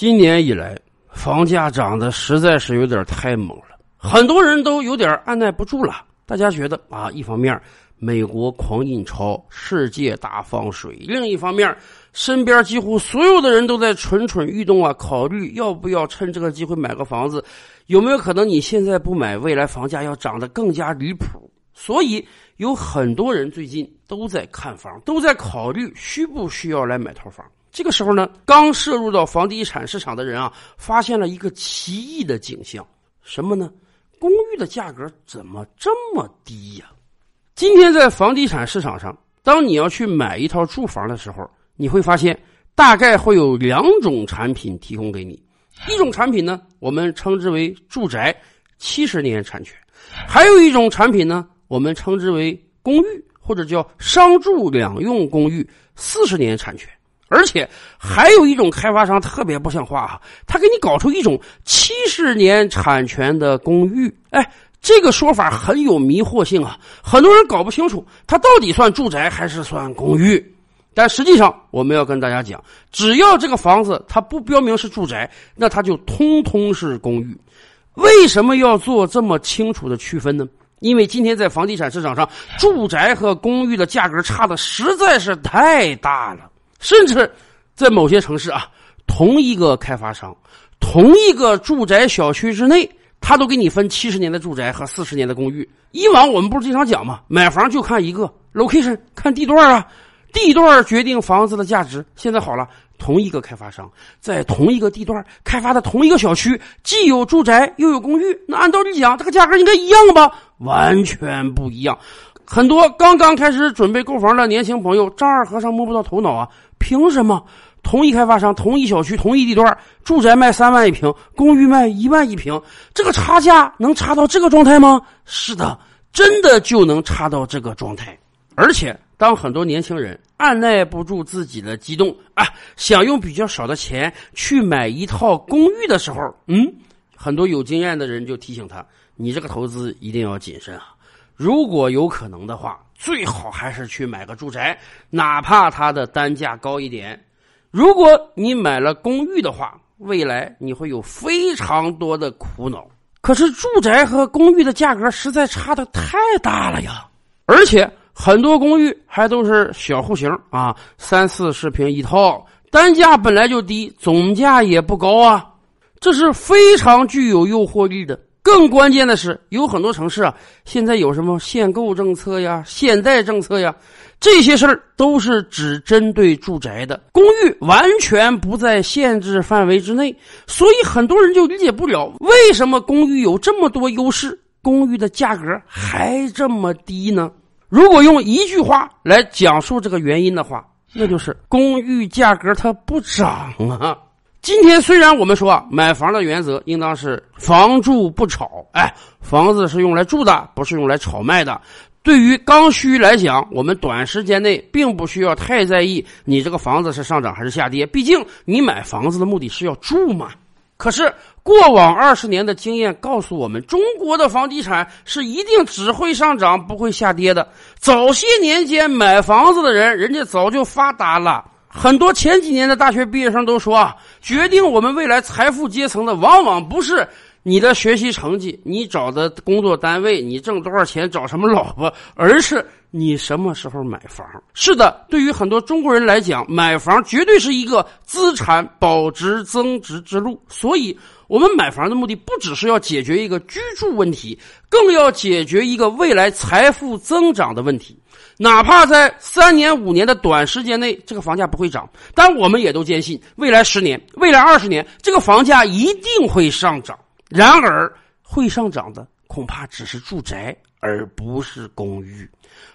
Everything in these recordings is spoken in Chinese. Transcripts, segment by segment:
今年以来，房价涨得实在是有点太猛了，很多人都有点按耐不住了。大家觉得啊，一方面美国狂印钞，世界大放水；另一方面，身边几乎所有的人都在蠢蠢欲动啊，考虑要不要趁这个机会买个房子。有没有可能你现在不买，未来房价要涨得更加离谱？所以有很多人最近都在看房，都在考虑需不需要来买套房。这个时候呢，刚涉入到房地产市场的人啊，发现了一个奇异的景象，什么呢？公寓的价格怎么这么低呀？今天在房地产市场上，当你要去买一套住房的时候，你会发现大概会有两种产品提供给你。一种产品呢，我们称之为住宅，七十年产权；还有一种产品呢，我们称之为公寓，或者叫商住两用公寓，四十年产权。而且还有一种开发商特别不像话啊，他给你搞出一种七十年产权的公寓，哎，这个说法很有迷惑性啊，很多人搞不清楚它到底算住宅还是算公寓。但实际上，我们要跟大家讲，只要这个房子它不标明是住宅，那它就通通是公寓。为什么要做这么清楚的区分呢？因为今天在房地产市场上，住宅和公寓的价格差的实在是太大了。甚至在某些城市啊，同一个开发商、同一个住宅小区之内，他都给你分七十年的住宅和四十年的公寓。以往我们不是经常讲吗？买房就看一个 location，看地段啊，地段决定房子的价值。现在好了，同一个开发商在同一个地段开发的同一个小区，既有住宅又有公寓，那按道理讲，这个价格应该一样吧？完全不一样。很多刚刚开始准备购房的年轻朋友，丈二和尚摸不到头脑啊。凭什么同一开发商、同一小区、同一地段，住宅卖三万一平，公寓卖一万一平，这个差价能差到这个状态吗？是的，真的就能差到这个状态。而且，当很多年轻人按耐不住自己的激动啊，想用比较少的钱去买一套公寓的时候，嗯，很多有经验的人就提醒他：你这个投资一定要谨慎啊。如果有可能的话，最好还是去买个住宅，哪怕它的单价高一点。如果你买了公寓的话，未来你会有非常多的苦恼。可是住宅和公寓的价格实在差的太大了呀！而且很多公寓还都是小户型啊，三四十平一套，单价本来就低，总价也不高啊，这是非常具有诱惑力的。更关键的是，有很多城市啊，现在有什么限购政策呀、限贷政策呀，这些事儿都是只针对住宅的，公寓完全不在限制范围之内。所以很多人就理解不了，为什么公寓有这么多优势，公寓的价格还这么低呢？如果用一句话来讲述这个原因的话，那就是公寓价格它不涨啊。今天虽然我们说啊，买房的原则应当是房住不炒，哎，房子是用来住的，不是用来炒卖的。对于刚需来讲，我们短时间内并不需要太在意你这个房子是上涨还是下跌，毕竟你买房子的目的是要住嘛。可是过往二十年的经验告诉我们，中国的房地产是一定只会上涨不会下跌的。早些年间买房子的人，人家早就发达了。很多前几年的大学毕业生都说啊，决定我们未来财富阶层的，往往不是你的学习成绩、你找的工作单位、你挣多少钱、找什么老婆，而是你什么时候买房。是的，对于很多中国人来讲，买房绝对是一个资产保值增值之路。所以，我们买房的目的不只是要解决一个居住问题，更要解决一个未来财富增长的问题。哪怕在三年五年的短时间内，这个房价不会涨，但我们也都坚信，未来十年、未来二十年，这个房价一定会上涨。然而，会上涨的恐怕只是住宅，而不是公寓。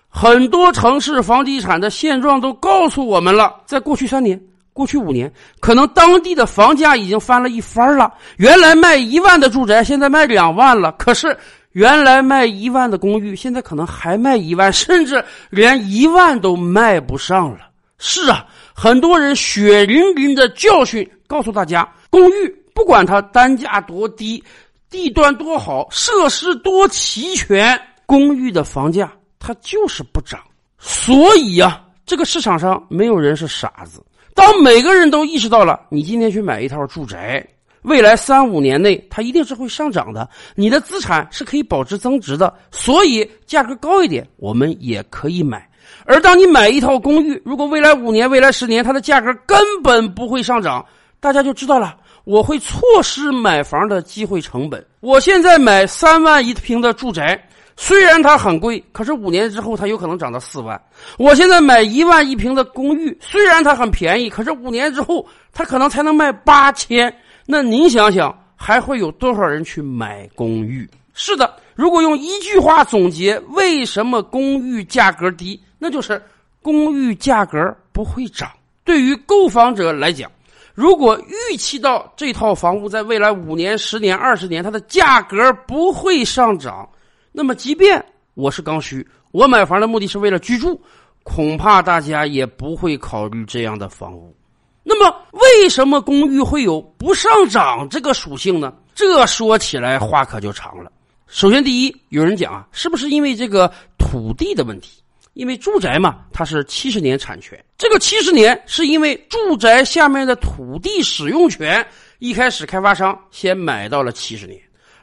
很多城市房地产的现状都告诉我们了，在过去三年、过去五年，可能当地的房价已经翻了一番了。原来卖一万的住宅，现在卖两万了。可是。原来卖一万的公寓，现在可能还卖一万，甚至连一万都卖不上了。是啊，很多人血淋淋的教训告诉大家：公寓不管它单价多低，地段多好，设施多齐全，公寓的房价它就是不涨。所以呀，这个市场上没有人是傻子。当每个人都意识到了，你今天去买一套住宅，未来三五年内它一定是会上涨的，你的资产是可以保值增值的，所以价格高一点我们也可以买。而当你买一套公寓，如果未来五年、未来十年它的价格根本不会上涨，大家就知道了，我会错失买房的机会成本。我现在买三万一平的住宅。虽然它很贵，可是五年之后它有可能涨到四万。我现在买一万一平的公寓，虽然它很便宜，可是五年之后它可能才能卖八千。那您想想，还会有多少人去买公寓？是的，如果用一句话总结为什么公寓价格低，那就是公寓价格不会涨。对于购房者来讲，如果预期到这套房屋在未来五年、十年、二十年它的价格不会上涨。那么，即便我是刚需，我买房的目的是为了居住，恐怕大家也不会考虑这样的房屋。那么，为什么公寓会有不上涨这个属性呢？这说起来话可就长了。首先，第一，有人讲啊，是不是因为这个土地的问题？因为住宅嘛，它是七十年产权，这个七十年是因为住宅下面的土地使用权，一开始开发商先买到了七十年。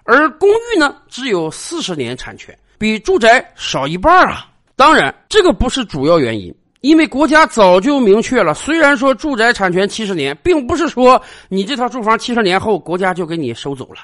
而公寓呢，只有四十年产权，比住宅少一半啊。当然，这个不是主要原因，因为国家早就明确了，虽然说住宅产权七十年，并不是说你这套住房七十年后国家就给你收走了。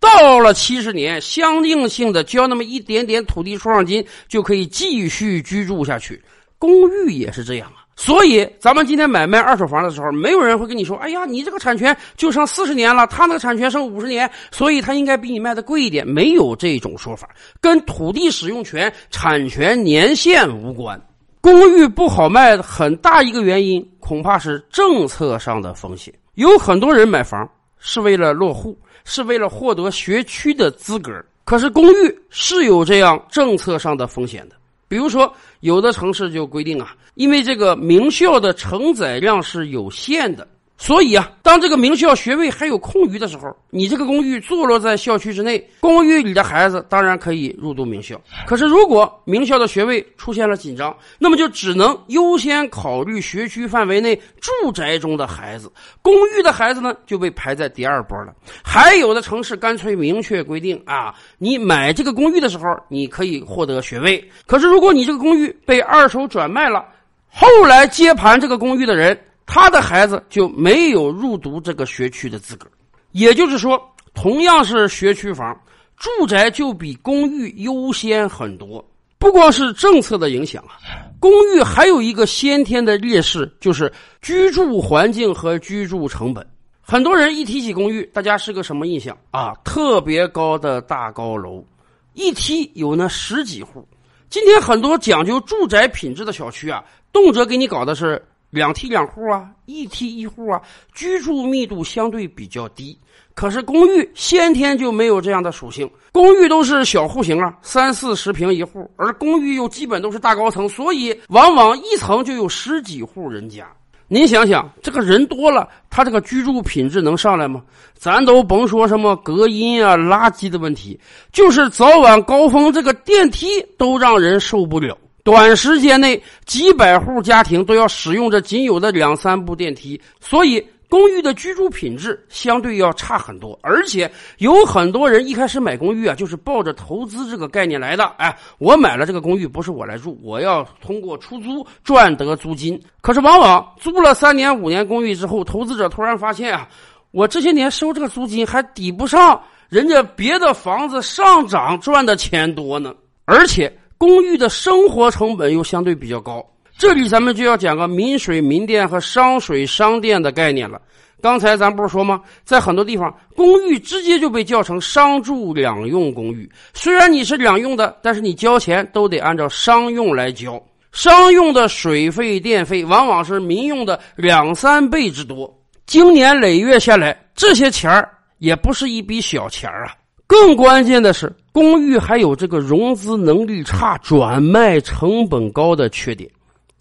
到了七十年，相应性的交那么一点点土地出让金，就可以继续居住下去。公寓也是这样啊。所以，咱们今天买卖二手房的时候，没有人会跟你说：“哎呀，你这个产权就剩四十年了，他那个产权剩五十年，所以他应该比你卖的贵一点。”没有这种说法，跟土地使用权产权年限无关。公寓不好卖，很大一个原因恐怕是政策上的风险。有很多人买房是为了落户，是为了获得学区的资格，可是公寓是有这样政策上的风险的。比如说，有的城市就规定啊，因为这个名校的承载量是有限的。所以啊，当这个名校学位还有空余的时候，你这个公寓坐落在校区之内，公寓里的孩子当然可以入读名校。可是，如果名校的学位出现了紧张，那么就只能优先考虑学区范围内住宅中的孩子，公寓的孩子呢就被排在第二波了。还有的城市干脆明确规定啊，你买这个公寓的时候，你可以获得学位。可是，如果你这个公寓被二手转卖了，后来接盘这个公寓的人。他的孩子就没有入读这个学区的资格，也就是说，同样是学区房，住宅就比公寓优先很多。不光是政策的影响啊，公寓还有一个先天的劣势，就是居住环境和居住成本。很多人一提起公寓，大家是个什么印象啊？特别高的大高楼，一梯有那十几户。今天很多讲究住宅品质的小区啊，动辄给你搞的是。两梯两户啊，一梯一户啊，居住密度相对比较低。可是公寓先天就没有这样的属性，公寓都是小户型啊，三四十平一户，而公寓又基本都是大高层，所以往往一层就有十几户人家。您想想，这个人多了，他这个居住品质能上来吗？咱都甭说什么隔音啊、垃圾的问题，就是早晚高峰这个电梯都让人受不了。短时间内，几百户家庭都要使用这仅有的两三部电梯，所以公寓的居住品质相对要差很多。而且有很多人一开始买公寓啊，就是抱着投资这个概念来的。哎，我买了这个公寓，不是我来住，我要通过出租赚得租金。可是往往租了三年、五年公寓之后，投资者突然发现啊，我这些年收这个租金还抵不上人家别的房子上涨赚的钱多呢，而且。公寓的生活成本又相对比较高，这里咱们就要讲个民水民电和商水商电的概念了。刚才咱不是说吗？在很多地方，公寓直接就被叫成商住两用公寓。虽然你是两用的，但是你交钱都得按照商用来交。商用的水费电费往往是民用的两三倍之多。经年累月下来，这些钱儿也不是一笔小钱儿啊。更关键的是，公寓还有这个融资能力差、转卖成本高的缺点。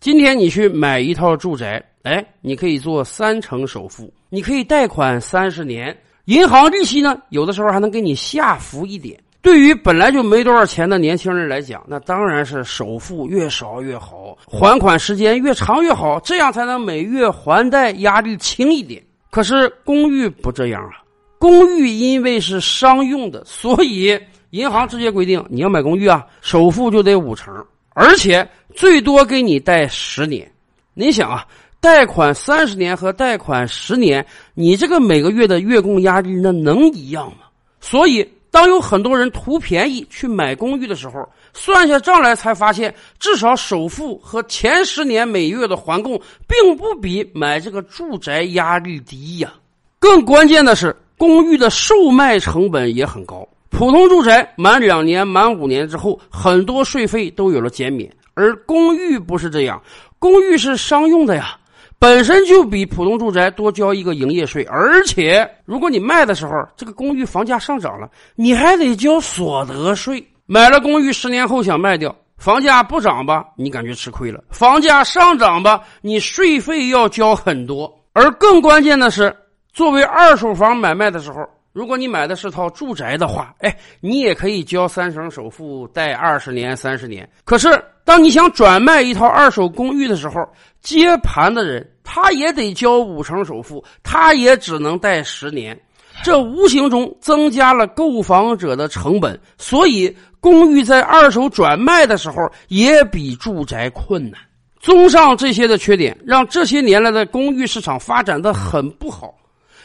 今天你去买一套住宅，哎，你可以做三成首付，你可以贷款三十年，银行利息呢，有的时候还能给你下浮一点。对于本来就没多少钱的年轻人来讲，那当然是首付越少越好，还款时间越长越好，这样才能每月还贷压力轻一点。可是公寓不这样啊，公寓因为是商用的，所以银行直接规定你要买公寓啊，首付就得五成，而且最多给你贷十年。你想啊，贷款三十年和贷款十年，你这个每个月的月供压力那能一样吗？所以。当有很多人图便宜去买公寓的时候，算下账来才发现，至少首付和前十年每月的还供，并不比买这个住宅压力低呀。更关键的是，公寓的售卖成本也很高。普通住宅满两年、满五年之后，很多税费都有了减免，而公寓不是这样，公寓是商用的呀。本身就比普通住宅多交一个营业税，而且如果你卖的时候这个公寓房价上涨了，你还得交所得税。买了公寓十年后想卖掉，房价不涨吧，你感觉吃亏了；房价上涨吧，你税费要交很多。而更关键的是，作为二手房买卖的时候。如果你买的是套住宅的话，哎，你也可以交三成首付，贷二十年、三十年。可是，当你想转卖一套二手公寓的时候，接盘的人他也得交五成首付，他也只能贷十年，这无形中增加了购房者的成本。所以，公寓在二手转卖的时候也比住宅困难。综上这些的缺点，让这些年来的公寓市场发展的很不好。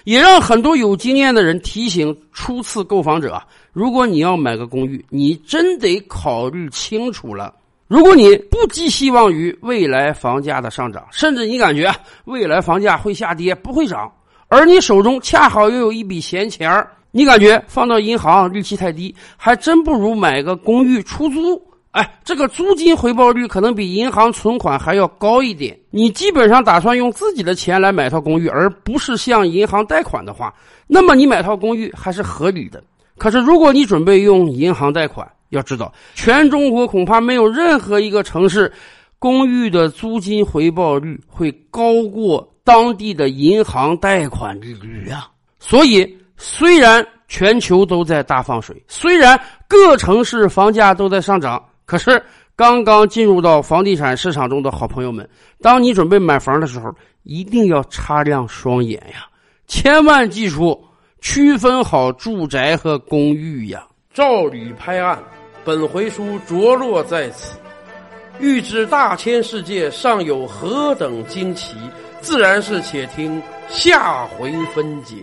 也让很多有经验的人提醒初次购房者：如果你要买个公寓，你真得考虑清楚了。如果你不寄希望于未来房价的上涨，甚至你感觉未来房价会下跌不会涨，而你手中恰好又有一笔闲钱你感觉放到银行利息太低，还真不如买个公寓出租。哎，这个租金回报率可能比银行存款还要高一点。你基本上打算用自己的钱来买套公寓，而不是向银行贷款的话，那么你买套公寓还是合理的。可是如果你准备用银行贷款，要知道，全中国恐怕没有任何一个城市，公寓的租金回报率会高过当地的银行贷款利率啊。所以，虽然全球都在大放水，虽然各城市房价都在上涨。可是，刚刚进入到房地产市场中的好朋友们，当你准备买房的时候，一定要擦亮双眼呀！千万记住，区分好住宅和公寓呀！照理拍案，本回书着落在此。欲知大千世界尚有何等惊奇，自然是且听下回分解。